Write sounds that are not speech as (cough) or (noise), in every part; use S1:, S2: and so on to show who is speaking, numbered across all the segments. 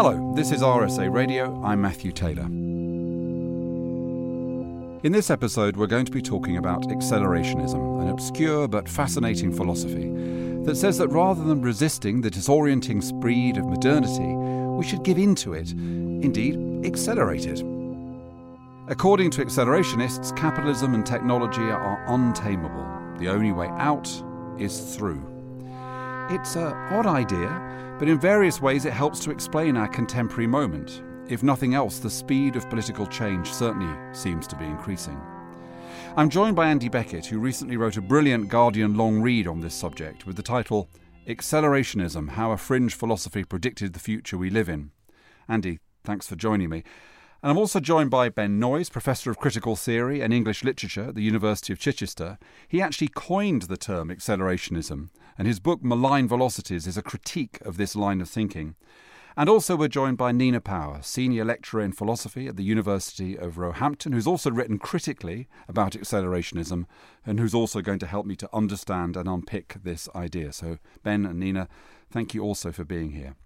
S1: Hello, this is RSA Radio. I'm Matthew Taylor. In this episode, we're going to be talking about accelerationism, an obscure but fascinating philosophy that says that rather than resisting the disorienting speed of modernity, we should give in to it, indeed, accelerate it. According to accelerationists, capitalism and technology are untamable. The only way out is through. It's an odd idea, but in various ways it helps to explain our contemporary moment. If nothing else, the speed of political change certainly seems to be increasing. I'm joined by Andy Beckett, who recently wrote a brilliant Guardian long read on this subject with the title Accelerationism How a Fringe Philosophy Predicted the Future We Live in. Andy, thanks for joining me. And I'm also joined by Ben Noys, Professor of Critical Theory and English Literature at the University of Chichester. He actually coined the term accelerationism, and his book Malign Velocities is a critique of this line of thinking. And also, we're joined by Nina Power, Senior Lecturer in Philosophy at the University of Roehampton, who's also written critically about accelerationism and who's also going to help me to understand and unpick this idea. So, Ben and Nina, thank you also for being here.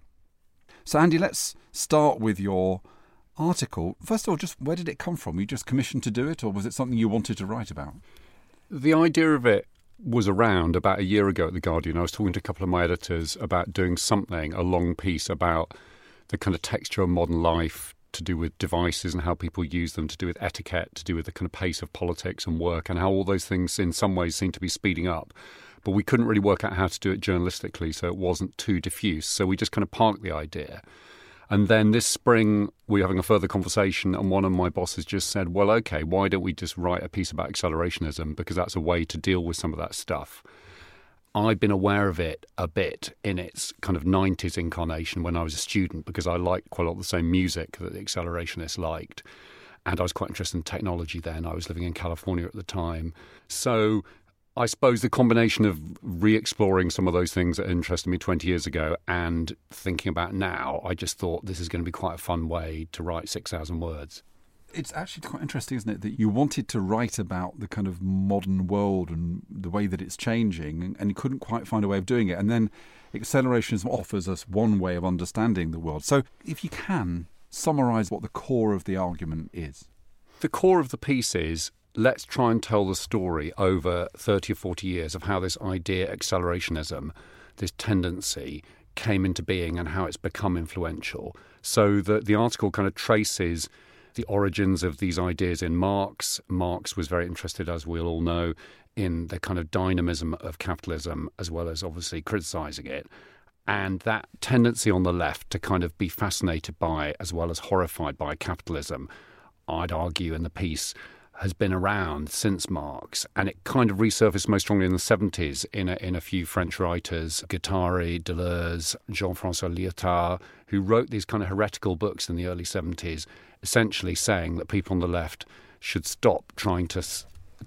S1: So, Andy, let's start with your article. First of all, just where did it come from? Were you just commissioned to do it, or was it something you wanted to write about?
S2: The idea of it was around about a year ago at The Guardian. I was talking to a couple of my editors about doing something, a long piece about the kind of texture of modern life to do with devices and how people use them, to do with etiquette, to do with the kind of pace of politics and work, and how all those things in some ways seem to be speeding up. But we couldn't really work out how to do it journalistically, so it wasn't too diffuse. So we just kind of parked the idea. And then this spring, we were having a further conversation, and one of my bosses just said, Well, okay, why don't we just write a piece about accelerationism? Because that's a way to deal with some of that stuff. I've been aware of it a bit in its kind of 90s incarnation when I was a student because I liked quite a lot of the same music that the accelerationists liked. And I was quite interested in technology then. I was living in California at the time. So I suppose the combination of re exploring some of those things that interested me 20 years ago and thinking about now, I just thought this is going to be quite a fun way to write 6,000 words.
S1: It's actually quite interesting, isn't it, that you wanted to write about the kind of modern world and the way that it's changing, and you couldn't quite find a way of doing it. And then accelerationism offers us one way of understanding the world. So, if you can, summarize what the core of the argument is.
S2: The core of the piece is let's try and tell the story over 30 or 40 years of how this idea, accelerationism, this tendency, came into being and how it's become influential. So the, the article kind of traces the origins of these ideas in Marx. Marx was very interested, as we all know, in the kind of dynamism of capitalism, as well as obviously criticizing it. And that tendency on the left to kind of be fascinated by, as well as horrified by capitalism, I'd argue in the piece, has been around since Marx, and it kind of resurfaced most strongly in the 70s in a, in a few French writers, Guattari, Deleuze, Jean-Francois Lyotard, who wrote these kind of heretical books in the early 70s, essentially saying that people on the left should stop trying to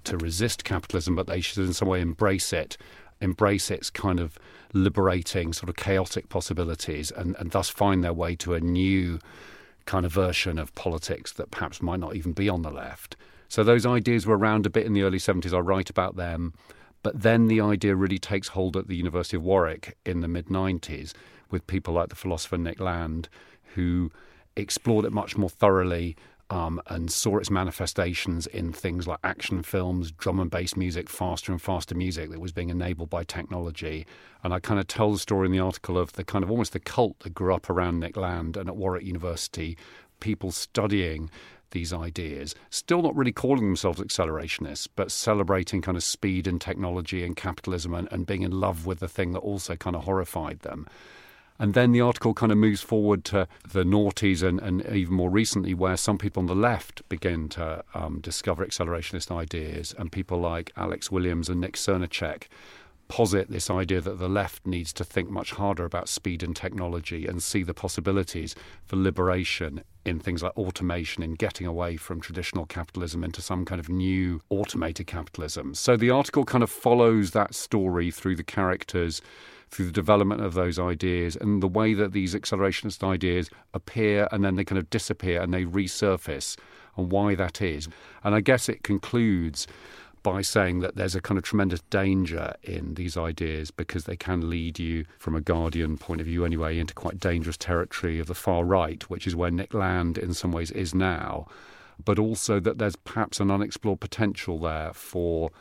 S2: to resist capitalism, but they should in some way embrace it, embrace its kind of liberating, sort of chaotic possibilities, and, and thus find their way to a new kind of version of politics that perhaps might not even be on the left. So those ideas were around a bit in the early 70s. I write about them. But then the idea really takes hold at the University of Warwick in the mid 90s with people like the philosopher Nick Land, who explored it much more thoroughly um, and saw its manifestations in things like action films, drum and bass music, faster and faster music that was being enabled by technology. And I kind of tell the story in the article of the kind of almost the cult that grew up around Nick Land and at Warwick University, people studying these ideas, still not really calling themselves accelerationists, but celebrating kind of speed and technology and capitalism and, and being in love with the thing that also kind of horrified them. And then the article kind of moves forward to the noughties and, and even more recently, where some people on the left begin to um, discover accelerationist ideas, and people like Alex Williams and Nick Srnicek posit this idea that the left needs to think much harder about speed and technology and see the possibilities for liberation in things like automation, in getting away from traditional capitalism into some kind of new automated capitalism. So the article kind of follows that story through the characters, through the development of those ideas, and the way that these accelerationist ideas appear and then they kind of disappear and they resurface, and why that is. And I guess it concludes by saying that there's a kind of tremendous danger in these ideas because they can lead you, from a Guardian point of view anyway, into quite dangerous territory of the far right, which is where Nick Land in some ways is now. But also that there's perhaps an unexplored potential there for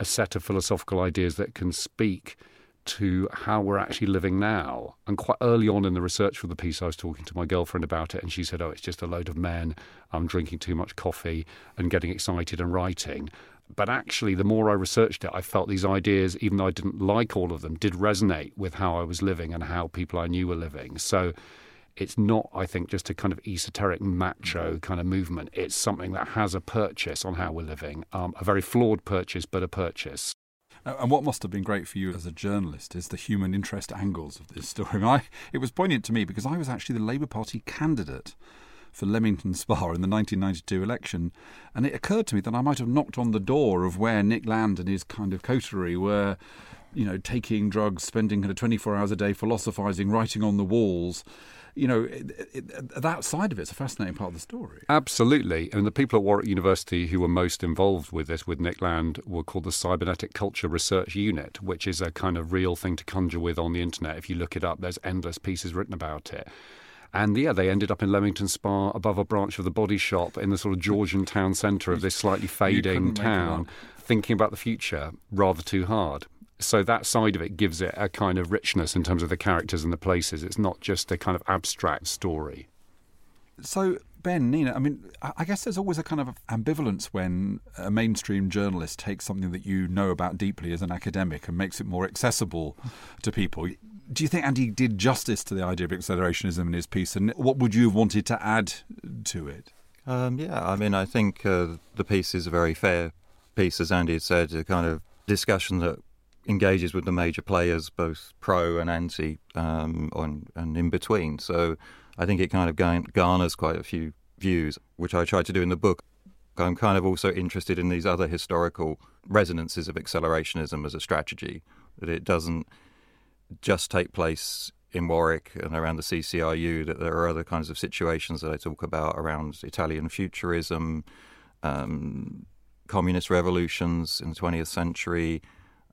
S2: a set of philosophical ideas that can speak to how we're actually living now. And quite early on in the research for the piece, I was talking to my girlfriend about it, and she said, Oh, it's just a load of men. I'm drinking too much coffee and getting excited and writing. But actually, the more I researched it, I felt these ideas, even though I didn't like all of them, did resonate with how I was living and how people I knew were living. So it's not, I think, just a kind of esoteric macho kind of movement. It's something that has a purchase on how we're living, um, a very flawed purchase, but a purchase.
S1: And what must have been great for you as a journalist is the human interest angles of this story. (laughs) I, it was poignant to me because I was actually the Labour Party candidate for Leamington Spa in the 1992 election, and it occurred to me that I might have knocked on the door of where Nick Land and his kind of coterie were, you know, taking drugs, spending kind of 24 hours a day philosophising, writing on the walls you know, it, it, that side of it's a fascinating part of the story.
S2: Absolutely. And the people at Warwick University who were most involved with this, with Nick Land, were called the Cybernetic Culture Research Unit, which is a kind of real thing to conjure with on the internet. If you look it up, there's endless pieces written about it. And yeah, they ended up in Leamington Spa above a branch of the body shop in the sort of Georgian town centre of this slightly fading town, thinking about the future rather too hard so that side of it gives it a kind of richness in terms of the characters and the places. It's not just a kind of abstract story.
S1: So, Ben, Nina, I mean, I guess there's always a kind of ambivalence when a mainstream journalist takes something that you know about deeply as an academic and makes it more accessible to people. Do you think Andy did justice to the idea of accelerationism in his piece, and what would you have wanted to add to it?
S3: Um, yeah, I mean, I think uh, the piece is a very fair piece, as Andy had said, a kind of discussion that engages with the major players, both pro and anti, um, and, and in between. So I think it kind of garners quite a few views, which I tried to do in the book. I'm kind of also interested in these other historical resonances of accelerationism as a strategy, that it doesn't just take place in Warwick and around the CCRU, that there are other kinds of situations that I talk about around Italian futurism, um, communist revolutions in the 20th century,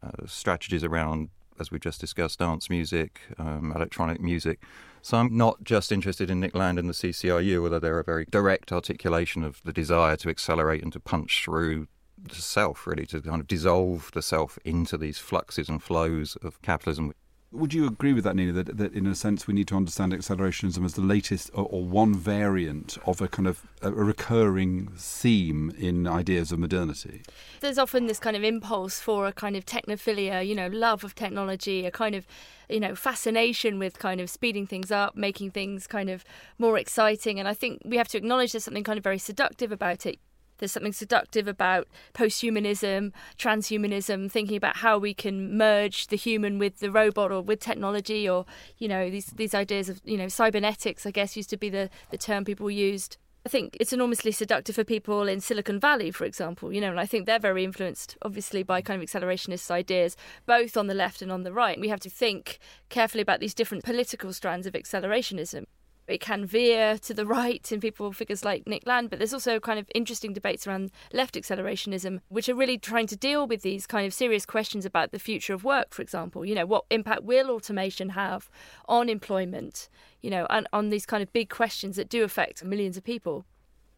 S3: uh, strategies around, as we've just discussed, dance music, um, electronic music. So I'm not just interested in Nick Land and the CCRU, although they're a very direct articulation of the desire to accelerate and to punch through the self, really, to kind of dissolve the self into these fluxes and flows of capitalism,
S1: would you agree with that, Nina? That, that in a sense we need to understand accelerationism as the latest or, or one variant of a kind of a, a recurring theme in ideas of modernity.
S4: There's often this kind of impulse for a kind of technophilia, you know, love of technology, a kind of you know fascination with kind of speeding things up making things kind of more exciting and i think we have to acknowledge there's something kind of very seductive about it there's something seductive about posthumanism, transhumanism, thinking about how we can merge the human with the robot or with technology, or you know these these ideas of you know cybernetics. I guess used to be the the term people used. I think it's enormously seductive for people in Silicon Valley, for example, you know, and I think they're very influenced, obviously, by kind of accelerationist ideas, both on the left and on the right. We have to think carefully about these different political strands of accelerationism it can veer to the right in people figures like Nick Land, but there's also kind of interesting debates around left accelerationism, which are really trying to deal with these kind of serious questions about the future of work, for example. You know, what impact will automation have on employment? You know, and on these kind of big questions that do affect millions of people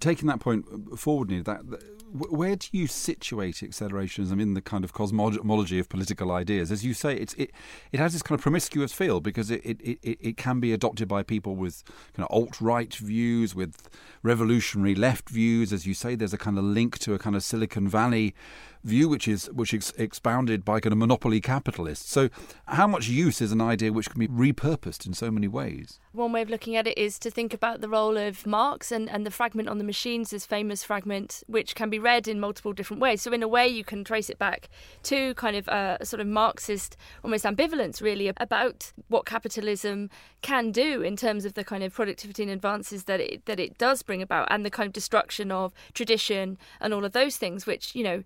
S1: taking that point uh, forward, Nina, that, where do you situate accelerationism in the kind of cosmology of political ideas? As you say, it's, it it has this kind of promiscuous feel because it it, it, it can be adopted by people with kind of alt right views, with revolutionary left views. As you say, there's a kind of link to a kind of Silicon Valley view, which is which is expounded by kind of monopoly capitalists. So, how much use is an idea which can be repurposed in so many ways?
S4: One way of looking at it is to think about the role of Marx and, and the fragment on the machines, this famous fragment, which can be read in multiple different ways. So, in a way, you can trace it back to kind of a sort of Marxist, almost ambivalence, really, about what capitalism can do in terms of the kind of productivity and advances that it that it does bring about, and the kind of destruction of tradition and all of those things, which you know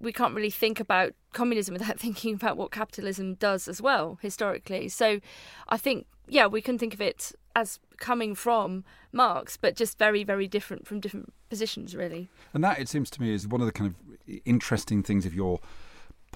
S4: we can't really think about communism (laughs) without thinking about what capitalism does as well historically. So I think yeah, we can think of it as coming from Marx, but just very, very different from different positions, really.
S1: And that, it seems to me, is one of the kind of interesting things if you're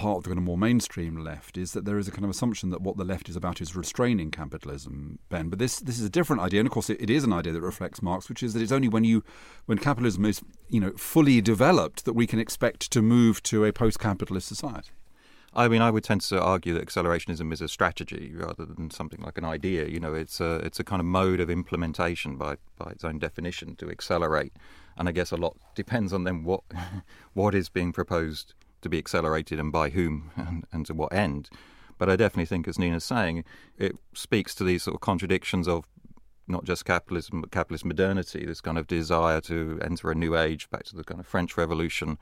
S1: part of the kind of more mainstream left is that there is a kind of assumption that what the left is about is restraining capitalism, Ben. But this this is a different idea, and of course it, it is an idea that reflects Marx, which is that it's only when you when capitalism is you know fully developed that we can expect to move to a post-capitalist society.
S3: I mean, I would tend to argue that accelerationism is a strategy rather than something like an idea. You know, it's a it's a kind of mode of implementation by by its own definition to accelerate, and I guess a lot depends on then what (laughs) what is being proposed to be accelerated and by whom and, and to what end. But I definitely think, as Nina's saying, it speaks to these sort of contradictions of not just capitalism, but capitalist modernity, this kind of desire to enter a new age, back to the kind of French Revolution.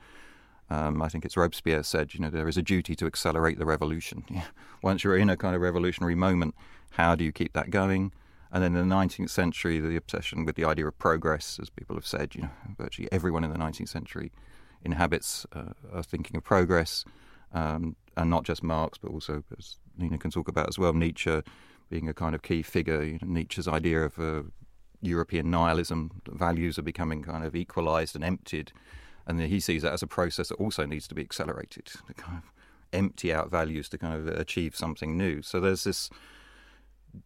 S3: Um, I think it's Robespierre said, you know, there is a duty to accelerate the revolution. (laughs) Once you're in a kind of revolutionary moment, how do you keep that going? And then in the 19th century, the obsession with the idea of progress, as people have said, you know, virtually everyone in the 19th century inhabits uh, a thinking of progress, um, and not just Marx, but also, as Nina can talk about as well, Nietzsche being a kind of key figure. You know, Nietzsche's idea of uh, European nihilism, values are becoming kind of equalized and emptied, and he sees that as a process that also needs to be accelerated to kind of empty out values to kind of achieve something new. So there's this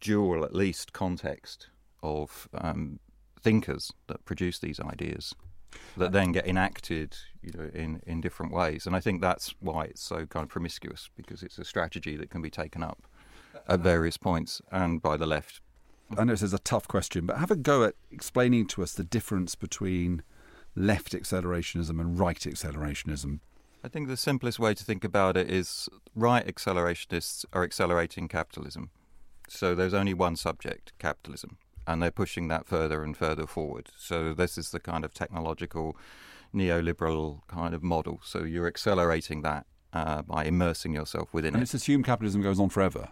S3: dual, at least, context of um, thinkers that produce these ideas that then get enacted, you know, in, in different ways. And I think that's why it's so kind of promiscuous because it's a strategy that can be taken up at various points and by the left.
S1: I know this is a tough question, but have a go at explaining to us the difference between left accelerationism and right accelerationism.
S3: I think the simplest way to think about it is right accelerationists are accelerating capitalism. So there's only one subject, capitalism and they're pushing that further and further forward. So this is the kind of technological neoliberal kind of model. So you're accelerating that uh, by immersing yourself within
S1: and
S3: it. And
S1: it's assumed capitalism goes on forever.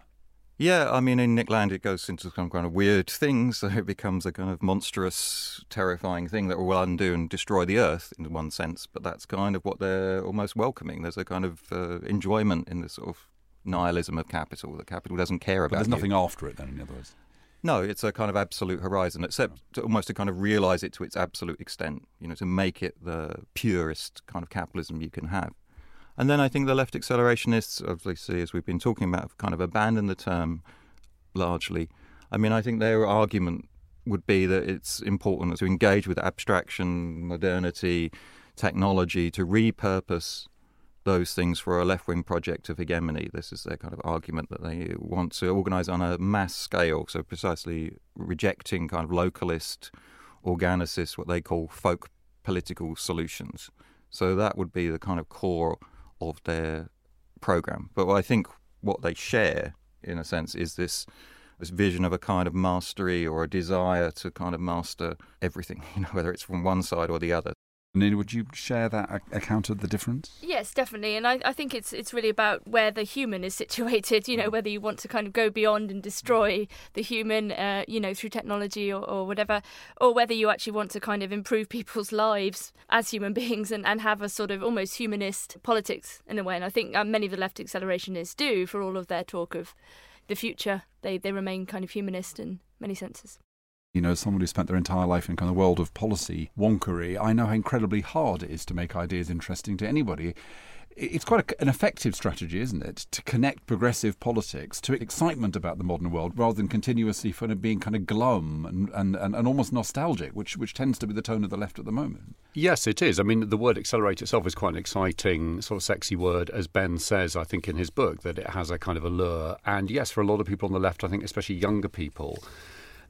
S3: Yeah, I mean, in Nick Land, it goes into some kind of weird thing, so it becomes a kind of monstrous, terrifying thing that will undo and destroy the earth in one sense. But that's kind of what they're almost welcoming. There's a kind of uh, enjoyment in this sort of nihilism of capital. that capital doesn't care about.
S1: But there's
S3: you.
S1: nothing after it, then, in other words.
S3: No, it's a kind of absolute horizon, except to almost to kind of realize it to its absolute extent, you know, to make it the purest kind of capitalism you can have. And then I think the left accelerationists, obviously, as we've been talking about, have kind of abandoned the term largely. I mean, I think their argument would be that it's important to engage with abstraction, modernity, technology, to repurpose those things for a left wing project of hegemony. This is their kind of argument that they want to organize on a mass scale, so precisely rejecting kind of localist, organicist, what they call folk political solutions. So that would be the kind of core of their program. But I think what they share, in a sense, is this this vision of a kind of mastery or a desire to kind of master everything, (laughs) you know, whether it's from one side or the other.
S1: Nina, would you share that account of the difference?
S4: Yes, definitely, and I, I think it's it's really about where the human is situated. You know, whether you want to kind of go beyond and destroy the human, uh, you know, through technology or, or whatever, or whether you actually want to kind of improve people's (laughs) lives as human beings and, and have a sort of almost humanist politics in a way. And I think uh, many of the left accelerationists do, for all of their talk of the future, they they remain kind of humanist in many senses
S1: you know, someone who spent their entire life in kind of the world of policy wonkery, I know how incredibly hard it is to make ideas interesting to anybody. It's quite a, an effective strategy, isn't it, to connect progressive politics to excitement about the modern world rather than continuously kind of being kind of glum and, and, and, and almost nostalgic, which, which tends to be the tone of the left at the moment.
S2: Yes, it is. I mean, the word accelerate itself is quite an exciting, sort of sexy word, as Ben says, I think, in his book, that it has a kind of allure. And yes, for a lot of people on the left, I think, especially younger people,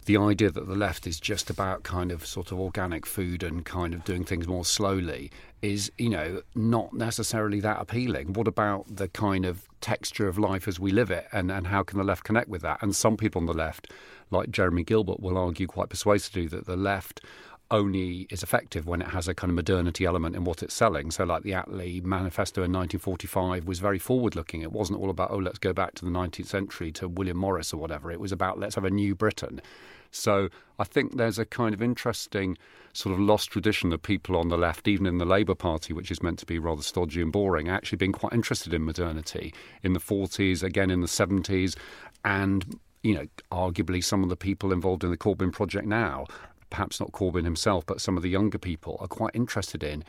S2: the idea that the left is just about kind of sort of organic food and kind of doing things more slowly is, you know, not necessarily that appealing. What about the kind of texture of life as we live it and, and how can the left connect with that? And some people on the left, like Jeremy Gilbert, will argue quite persuasively that the left only is effective when it has a kind of modernity element in what it's selling. So, like the Attlee Manifesto in 1945 was very forward looking. It wasn't all about, oh, let's go back to the 19th century to William Morris or whatever. It was about, let's have a new Britain. So I think there's a kind of interesting sort of lost tradition of people on the left, even in the Labour Party, which is meant to be rather stodgy and boring, actually being quite interested in modernity in the 40s, again in the 70s, and you know, arguably some of the people involved in the Corbyn project now, perhaps not Corbyn himself, but some of the younger people are quite interested in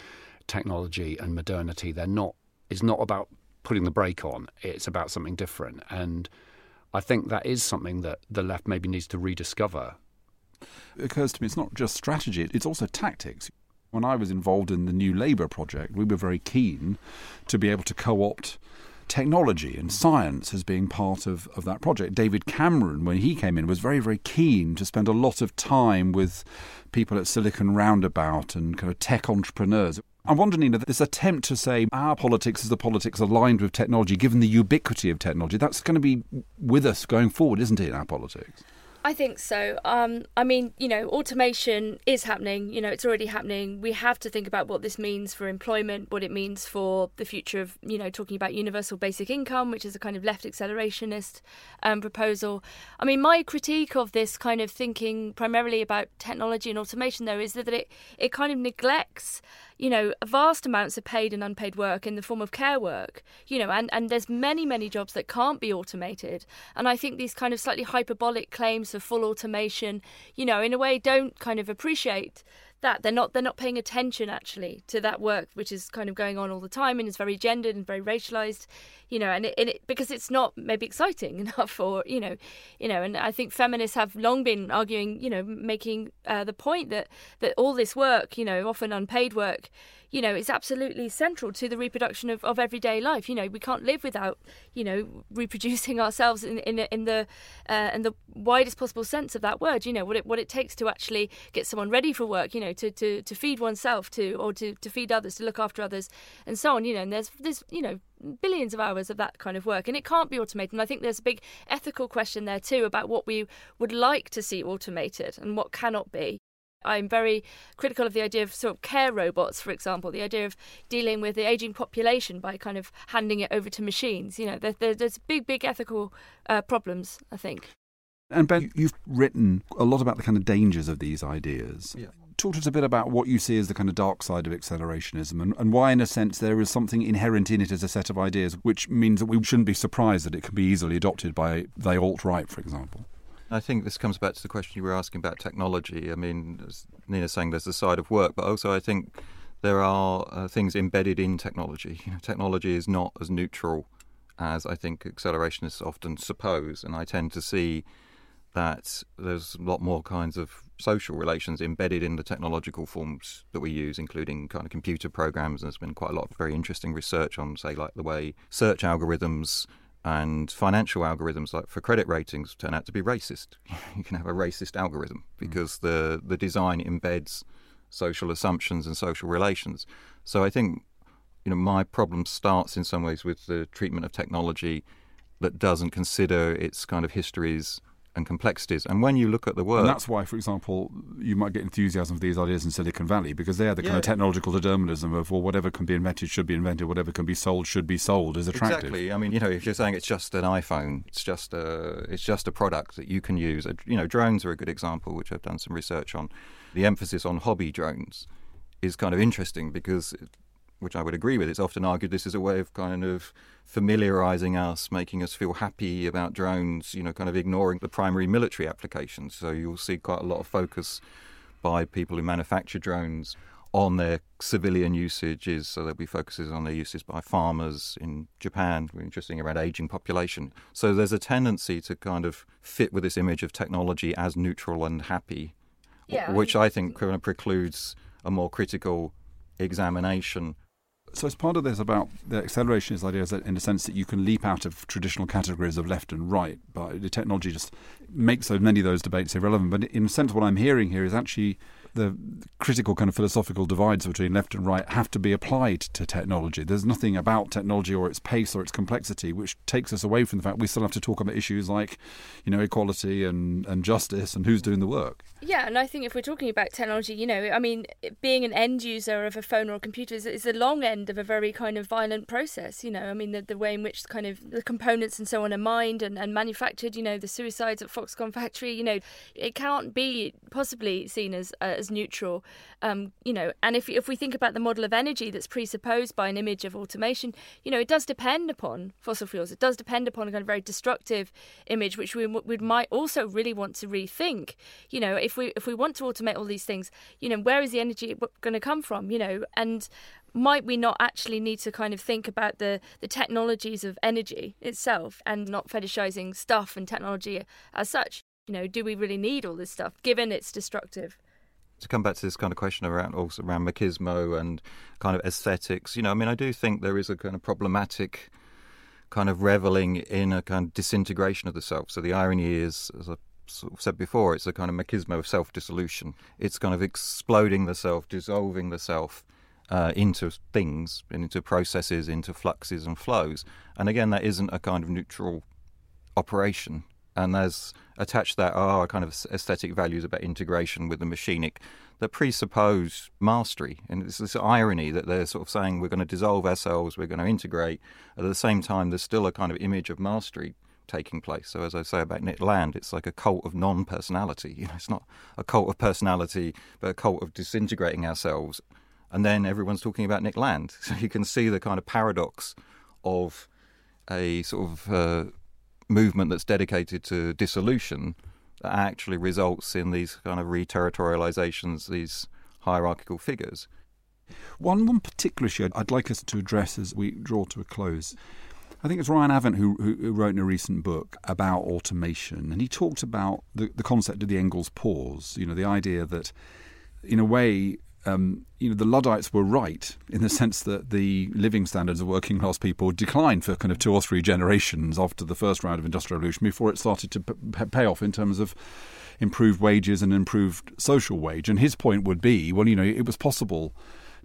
S2: technology and modernity. They're not. It's not about putting the brake on. It's about something different, and I think that is something that the left maybe needs to rediscover.
S1: It occurs to me it's not just strategy; it's also tactics. When I was involved in the New Labour project, we were very keen to be able to co-opt technology and science as being part of, of that project. David Cameron, when he came in, was very, very keen to spend a lot of time with people at Silicon Roundabout and kind of tech entrepreneurs. I'm wondering, you this attempt to say our politics is the politics aligned with technology, given the ubiquity of technology, that's going to be with us going forward, isn't it, in our politics?
S4: I think so. Um, I mean, you know, automation is happening. You know, it's already happening. We have to think about what this means for employment, what it means for the future of, you know, talking about universal basic income, which is a kind of left accelerationist um, proposal. I mean, my critique of this kind of thinking primarily about technology and automation, though, is that it, it kind of neglects you know, vast amounts of paid and unpaid work in the form of care work, you know, and, and there's many, many jobs that can't be automated. And I think these kind of slightly hyperbolic claims for full automation, you know, in a way don't kind of appreciate that. They're not they're not paying attention actually to that work which is kind of going on all the time and is very gendered and very racialized you know and it, and it because it's not maybe exciting enough for you know you know and i think feminists have long been arguing you know making uh, the point that that all this work you know often unpaid work you know, is absolutely central to the reproduction of, of everyday life. You know, we can't live without, you know, reproducing ourselves in in, in the uh, in the widest possible sense of that word. You know, what it what it takes to actually get someone ready for work. You know, to to, to feed oneself, to or to, to feed others, to look after others, and so on. You know, and there's there's you know billions of hours of that kind of work and it can't be automated and i think there's a big ethical question there too about what we would like to see automated and what cannot be I'm very critical of the idea of sort of care robots, for example, the idea of dealing with the aging population by kind of handing it over to machines. You know, there, there, there's big, big ethical uh, problems, I think.
S1: And Ben, you've written a lot about the kind of dangers of these ideas. Yeah. Talk to us a bit about what you see as the kind of dark side of accelerationism and, and why, in a sense, there is something inherent in it as a set of ideas, which means that we shouldn't be surprised that it can be easily adopted by the alt right, for example.
S3: I think this comes back to the question you were asking about technology. I mean, as Nina's saying there's a side of work, but also I think there are uh, things embedded in technology. (laughs) You know, technology is not as neutral as I think accelerationists often suppose, and I tend to see that there's a lot more kinds of social relations embedded in the technological forms that we use, including kind of computer programs. And there's been quite a lot of very interesting research on, say, like the way search algorithms and financial algorithms like for credit ratings turn out to be racist. (laughs) you can have a racist algorithm hmm. because the the design embeds social assumptions and social relations. So I think you know my problem starts in some ways with the treatment of technology that doesn't consider its kind of histories and complexities. And when you look at the work,
S1: and that's why, for example, you might get enthusiasm for these ideas in Silicon Valley because they are the yeah. kind of technological determinism of well, whatever can be invented should be invented, whatever can be sold should be sold is attractive.
S3: Exactly. I mean, you know, if you're saying it's just an iPhone, it's just a it's just a product that you can use. You know, drones are a good example, which I've done some research on. The emphasis on hobby drones is kind of interesting because which I would agree with, it's often argued this is a way of kind of familiarizing us, making us feel happy about drones, you know, kind of ignoring the primary military applications. So you'll see quite a lot of focus by people who manufacture drones on their civilian usages. So there'll be focuses on their uses by farmers in Japan, interesting around aging population. So there's a tendency to kind of fit with this image of technology as neutral and happy, yeah, which I think kind of precludes a more critical examination
S1: so as part of this about the accelerationist idea is that in a sense that you can leap out of traditional categories of left and right, but the technology just makes so many of those debates irrelevant. But in a sense, what I'm hearing here is actually the critical kind of philosophical divides between left and right have to be applied to technology. There's nothing about technology or its pace or its complexity which takes us away from the fact we still have to talk about issues like, you know, equality and, and justice and who's doing the work.
S4: Yeah, and I think if we're talking about technology, you know, I mean, being an end user of a phone or a computer is, is the long end of a very kind of violent process. You know, I mean, the, the way in which kind of the components and so on are mined and, and manufactured. You know, the suicides at Foxconn factory. You know, it can't be possibly seen as uh, as neutral. Um, you know, and if if we think about the model of energy that's presupposed by an image of automation, you know, it does depend upon fossil fuels. It does depend upon a kind of very destructive image, which we, we might also really want to rethink. You know, if we if we want to automate all these things, you know, where is the energy going to come from? You know, and might we not actually need to kind of think about the, the technologies of energy itself and not fetishizing stuff and technology as such? You know, do we really need all this stuff given it's destructive?
S3: To come back to this kind of question around also around machismo and kind of aesthetics, you know, I mean, I do think there is a kind of problematic kind of reveling in a kind of disintegration of the self. So the irony is, as I sort of said before, it's a kind of machismo of self dissolution. It's kind of exploding the self, dissolving the self uh, into things, and into processes, into fluxes and flows. And again, that isn't a kind of neutral operation. And there's attached that are kind of aesthetic values about integration with the machinic that presuppose mastery. And it's this irony that they're sort of saying we're going to dissolve ourselves, we're going to integrate. At the same time, there's still a kind of image of mastery taking place. So, as I say about Nick Land, it's like a cult of non-personality. You know, it's not a cult of personality, but a cult of disintegrating ourselves and then everyone's talking about Nick Land. (laughs) So you can see the kind of paradox of a sort of uh, movement that's dedicated to dissolution that actually results in these kind of reterritorializations, these hierarchical figures.
S1: One one particular issue I'd like us to address as we draw to a close. I think it's Ryan Avent who, who, wrote in a recent book about automation, and he talked about the, the concept of the Engels pause. You know, the idea that, in a way, um, you know, the Luddites were right in the sense that the living standards of working class people declined for kind of two or three generations after the first round of industrial revolution before it started to p- pay off in terms of improved wages and improved social wage. And his point would be, well, you know, it was possible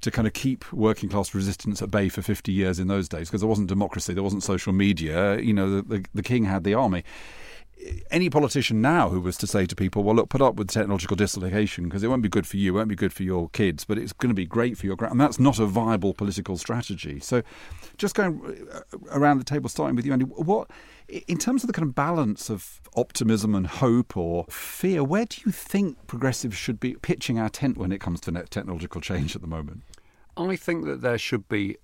S1: to kind of keep working class resistance at bay for 50 years in those days because there wasn't democracy, there wasn't social media. You know, the, the, the king had the army any politician now who was to say to people, well, look, put up with technological dislocation because it won't be good for you, won't be good for your kids, but it's going to be great for your grand. And that's not a viable political strategy. So, just going uh, around the table, starting with you, Andy, what, in terms of the kind of balance of optimism and hope or fear, where do you think progressives should be pitching our tent when it comes to technological change at the moment?
S2: I think that there should be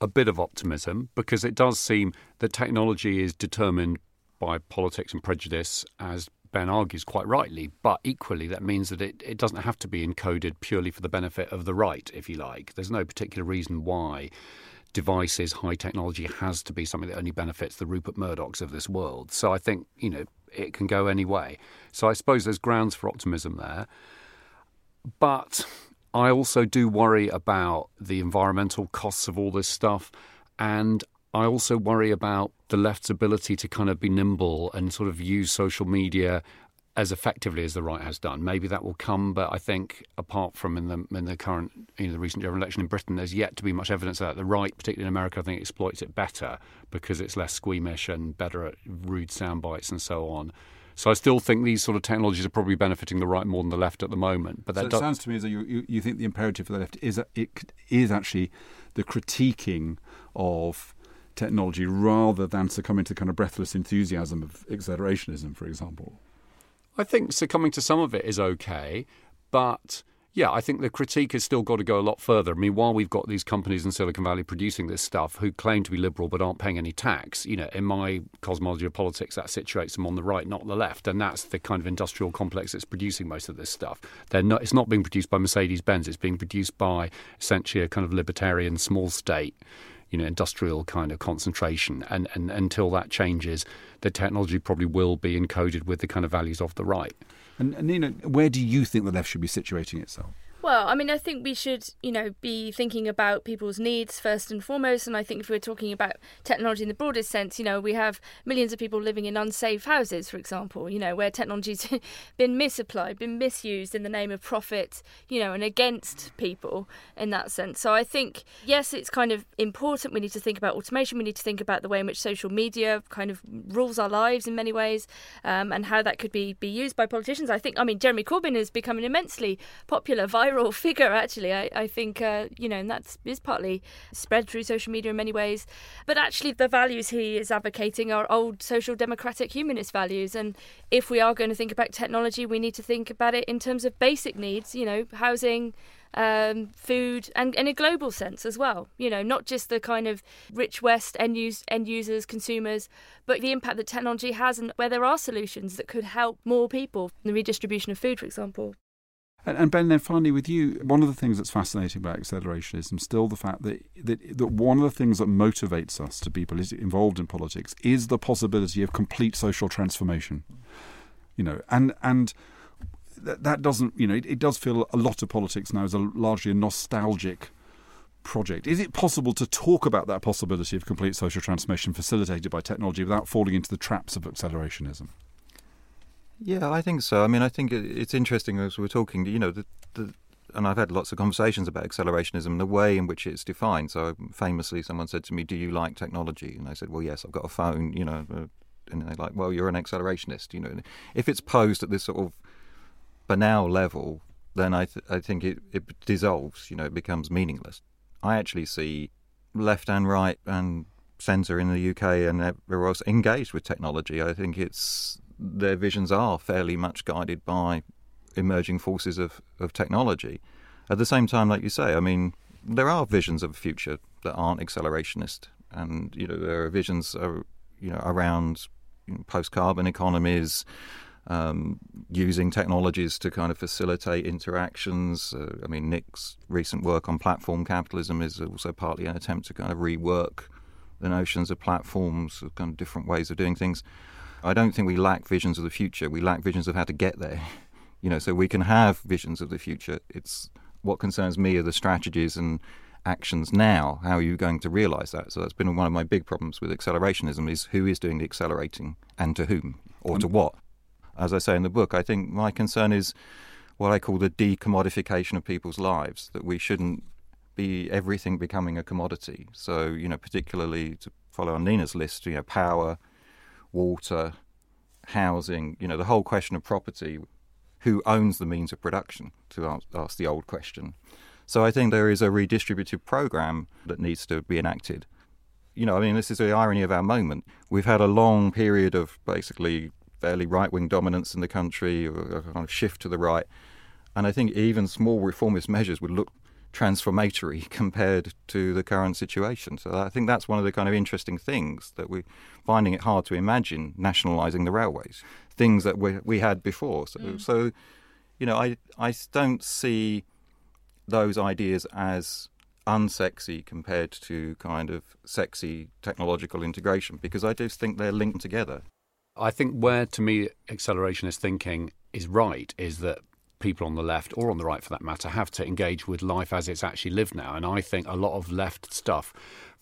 S2: a bit of optimism because it does seem that technology is determined by politics and prejudice, as Ben argues quite rightly, but equally that means that it, it doesn't have to be encoded purely for the benefit of the right, if you like. There's no particular reason why devices, high technology has to be something that only benefits the Rupert Murdochs of this world. So I think, you know, it can go any way. So I suppose there's grounds for optimism there. But I also do worry about the environmental costs of all this stuff. And I also worry about the left's ability to kind of be nimble and sort of use social media as effectively as the right has done. Maybe that will come, but I think apart from in the in the current you know the recent general election in Britain, there's yet to be much evidence that the right, particularly in America, I think exploits it better because it's less squeamish and better at rude sound bites and so on. So I still think these sort of technologies are probably benefiting the right more than the left at the moment. But that
S1: so it does... sounds to me as though you, you, you think the imperative for the left is it is actually the critiquing of technology rather than succumbing to kind of breathless enthusiasm of accelerationism, for example?
S2: I think succumbing to some of it is okay, but yeah, I think the critique has still got to go a lot further. I mean, while we've got these companies in Silicon Valley producing this stuff who claim to be liberal but aren't paying any tax, you know, in my cosmology of politics, that situates them on the right, not the left, and that's the kind of industrial complex that's producing most of this stuff. They're not, it's not being produced by Mercedes Benz; it's being produced by essentially a kind of libertarian small state you know industrial kind of concentration. And, and until that changes the technology probably will be encoded with the kind of values of the right.
S1: And, and Nina, where do you think the left should be situating itself
S4: well, I mean, I think we should, you know, be thinking about people's needs first and foremost. And I think if we're talking about technology in the broadest sense, you know, we have millions of people living in unsafe houses, for example, you know, where technology's (laughs) been misapplied, been misused in the name of profit, you know, and against people in that sense. So I think, yes, it's kind of important. We need to think about automation. We need to think about the way in which social media kind of rules our lives in many ways um, and how that could be, be used by politicians. I think, I mean, Jeremy Corbyn has become an immensely popular viral viral (laughs) figure. Actually, I, I think uh, you know, and that's partly spread through social media in many ways. But actually, the values he is advocating are old social democratic humanist values. And if we are going to think about technology, we need to think about it in terms of basic needs. You know, housing, um, food, and in a global sense as well. You know, not just the kind of rich West end, use, end users, consumers, but the impact that technology has and where there are solutions that could help more people. The redistribution of food, for example.
S1: And, Ben, then finally with you, one of the things that's fascinating about accelerationism, still the fact that, that that one of the things that motivates us to be politi- involved in politics is the possibility of complete social transformation. You know, and and that, that doesn't, you know, it, it, does feel a lot of politics now is a largely a nostalgic project. Is it possible to talk about that possibility of complete social transformation facilitated by technology without falling into the traps of accelerationism?
S3: Yeah, I think so. I mean, I think it's interesting as we're talking, you know, the, the and I've had lots of conversations about accelerationism, the way in which it's defined. So famously, someone said to me, "Do you like technology?" And I said, "Well, yes, I've got a phone." You know, uh, and they're like, "Well, you're an accelerationist." You know, if it's posed at this sort of banal level, then I th- I think it, it dissolves. You know, it becomes meaningless. I actually see left and right and centre in the UK and everywhere else engaged with technology. I think it's their visions are fairly much guided by emerging forces of, of technology. At the same time, like you say, I mean, there are visions of a future that aren't accelerationist, and you know there are visions, uh, you know, around you know, post-carbon economies, um, using technologies to kind of facilitate interactions. Uh, I mean, Nick's recent work on platform capitalism is also partly an attempt to kind of rework the notions of platforms, kind of different ways of doing things. I don't think we lack visions of the future. We lack visions of how to get there. (laughs) You know, so we can have visions of the future. It's what concerns me are the strategies and actions now. How are you going to realise that? So that's been one of my big problems with accelerationism: is who is doing the accelerating and to whom or to what as I say in the book, I think my concern is what I call the decommodification of people's lives, that we shouldn't be everything becoming a commodity. So, you know, particularly to follow on Nina's list, you know, power, water, housing, you know, the whole question of property, who owns the means of production, to ask the old question. So I think there is a redistributive program that needs to be enacted. You know, I mean, this is the irony of our moment. We've had a long period of basically fairly right wing dominance in the country, a kind of shift to the right. And I think even small reformist measures would look transformatory (laughs) compared to the current situation. So I think that's one of the kind of interesting things that we're finding it hard to imagine nationalising the railways, things that we, we had before. So, mm. so, you know, I, I don't see those ideas as unsexy compared to kind of sexy technological integration because I just think they're linked together.
S2: I think where, to me, accelerationist thinking is right is that people on the left, or on the right for that matter, have to engage with life as it's actually lived now. And I think a lot of left stuff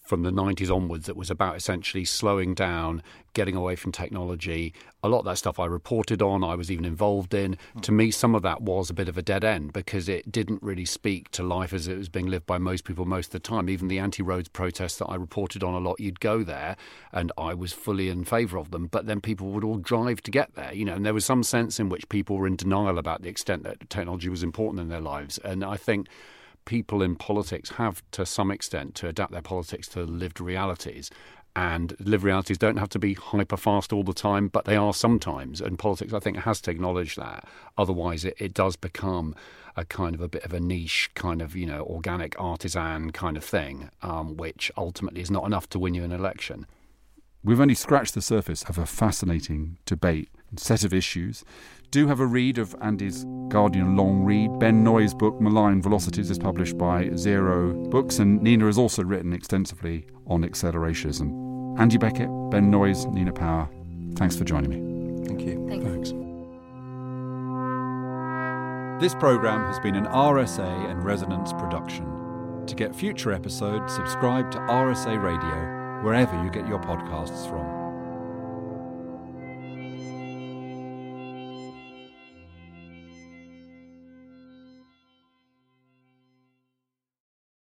S2: from the 90s onwards that was about essentially slowing down, getting away from technology. A lot of that stuff I reported on, I was even involved in. Mm. To me, some of that was a bit of a dead end because it didn't really speak to life as it was being lived by most people most of the time. Even the anti roads protests that I reported on a lot, you'd go there and I was fully in favour of them, but then people would all drive to get there, you know, and there was some sense in which people were in denial about the extent that technology was important in their lives. And I think people in politics have to some extent to adapt their politics to lived realities. And lived realities don't have to be hyper fast all the time, but they are sometimes. And politics, I think, has to acknowledge that. Otherwise, it, it does become a kind of a bit of a niche, kind of, you know, organic artisan kind of thing, um, which ultimately is not enough to win you an election.
S1: We've only scratched the surface of a fascinating debate set of issues. Do have a read of Andy's Guardian long read. Ben Noy's book, Malign Velocities, is published by Zero Books, and Nina has also written extensively on accelerationism. Andy Beckett, Ben Noys, Nina Power, thanks for joining me.
S3: Thank you.
S4: Thanks.
S1: Thanks. This programme has been an RSA and Resonance production. To get future episodes, subscribe to RSA Radio wherever you get your podcasts from.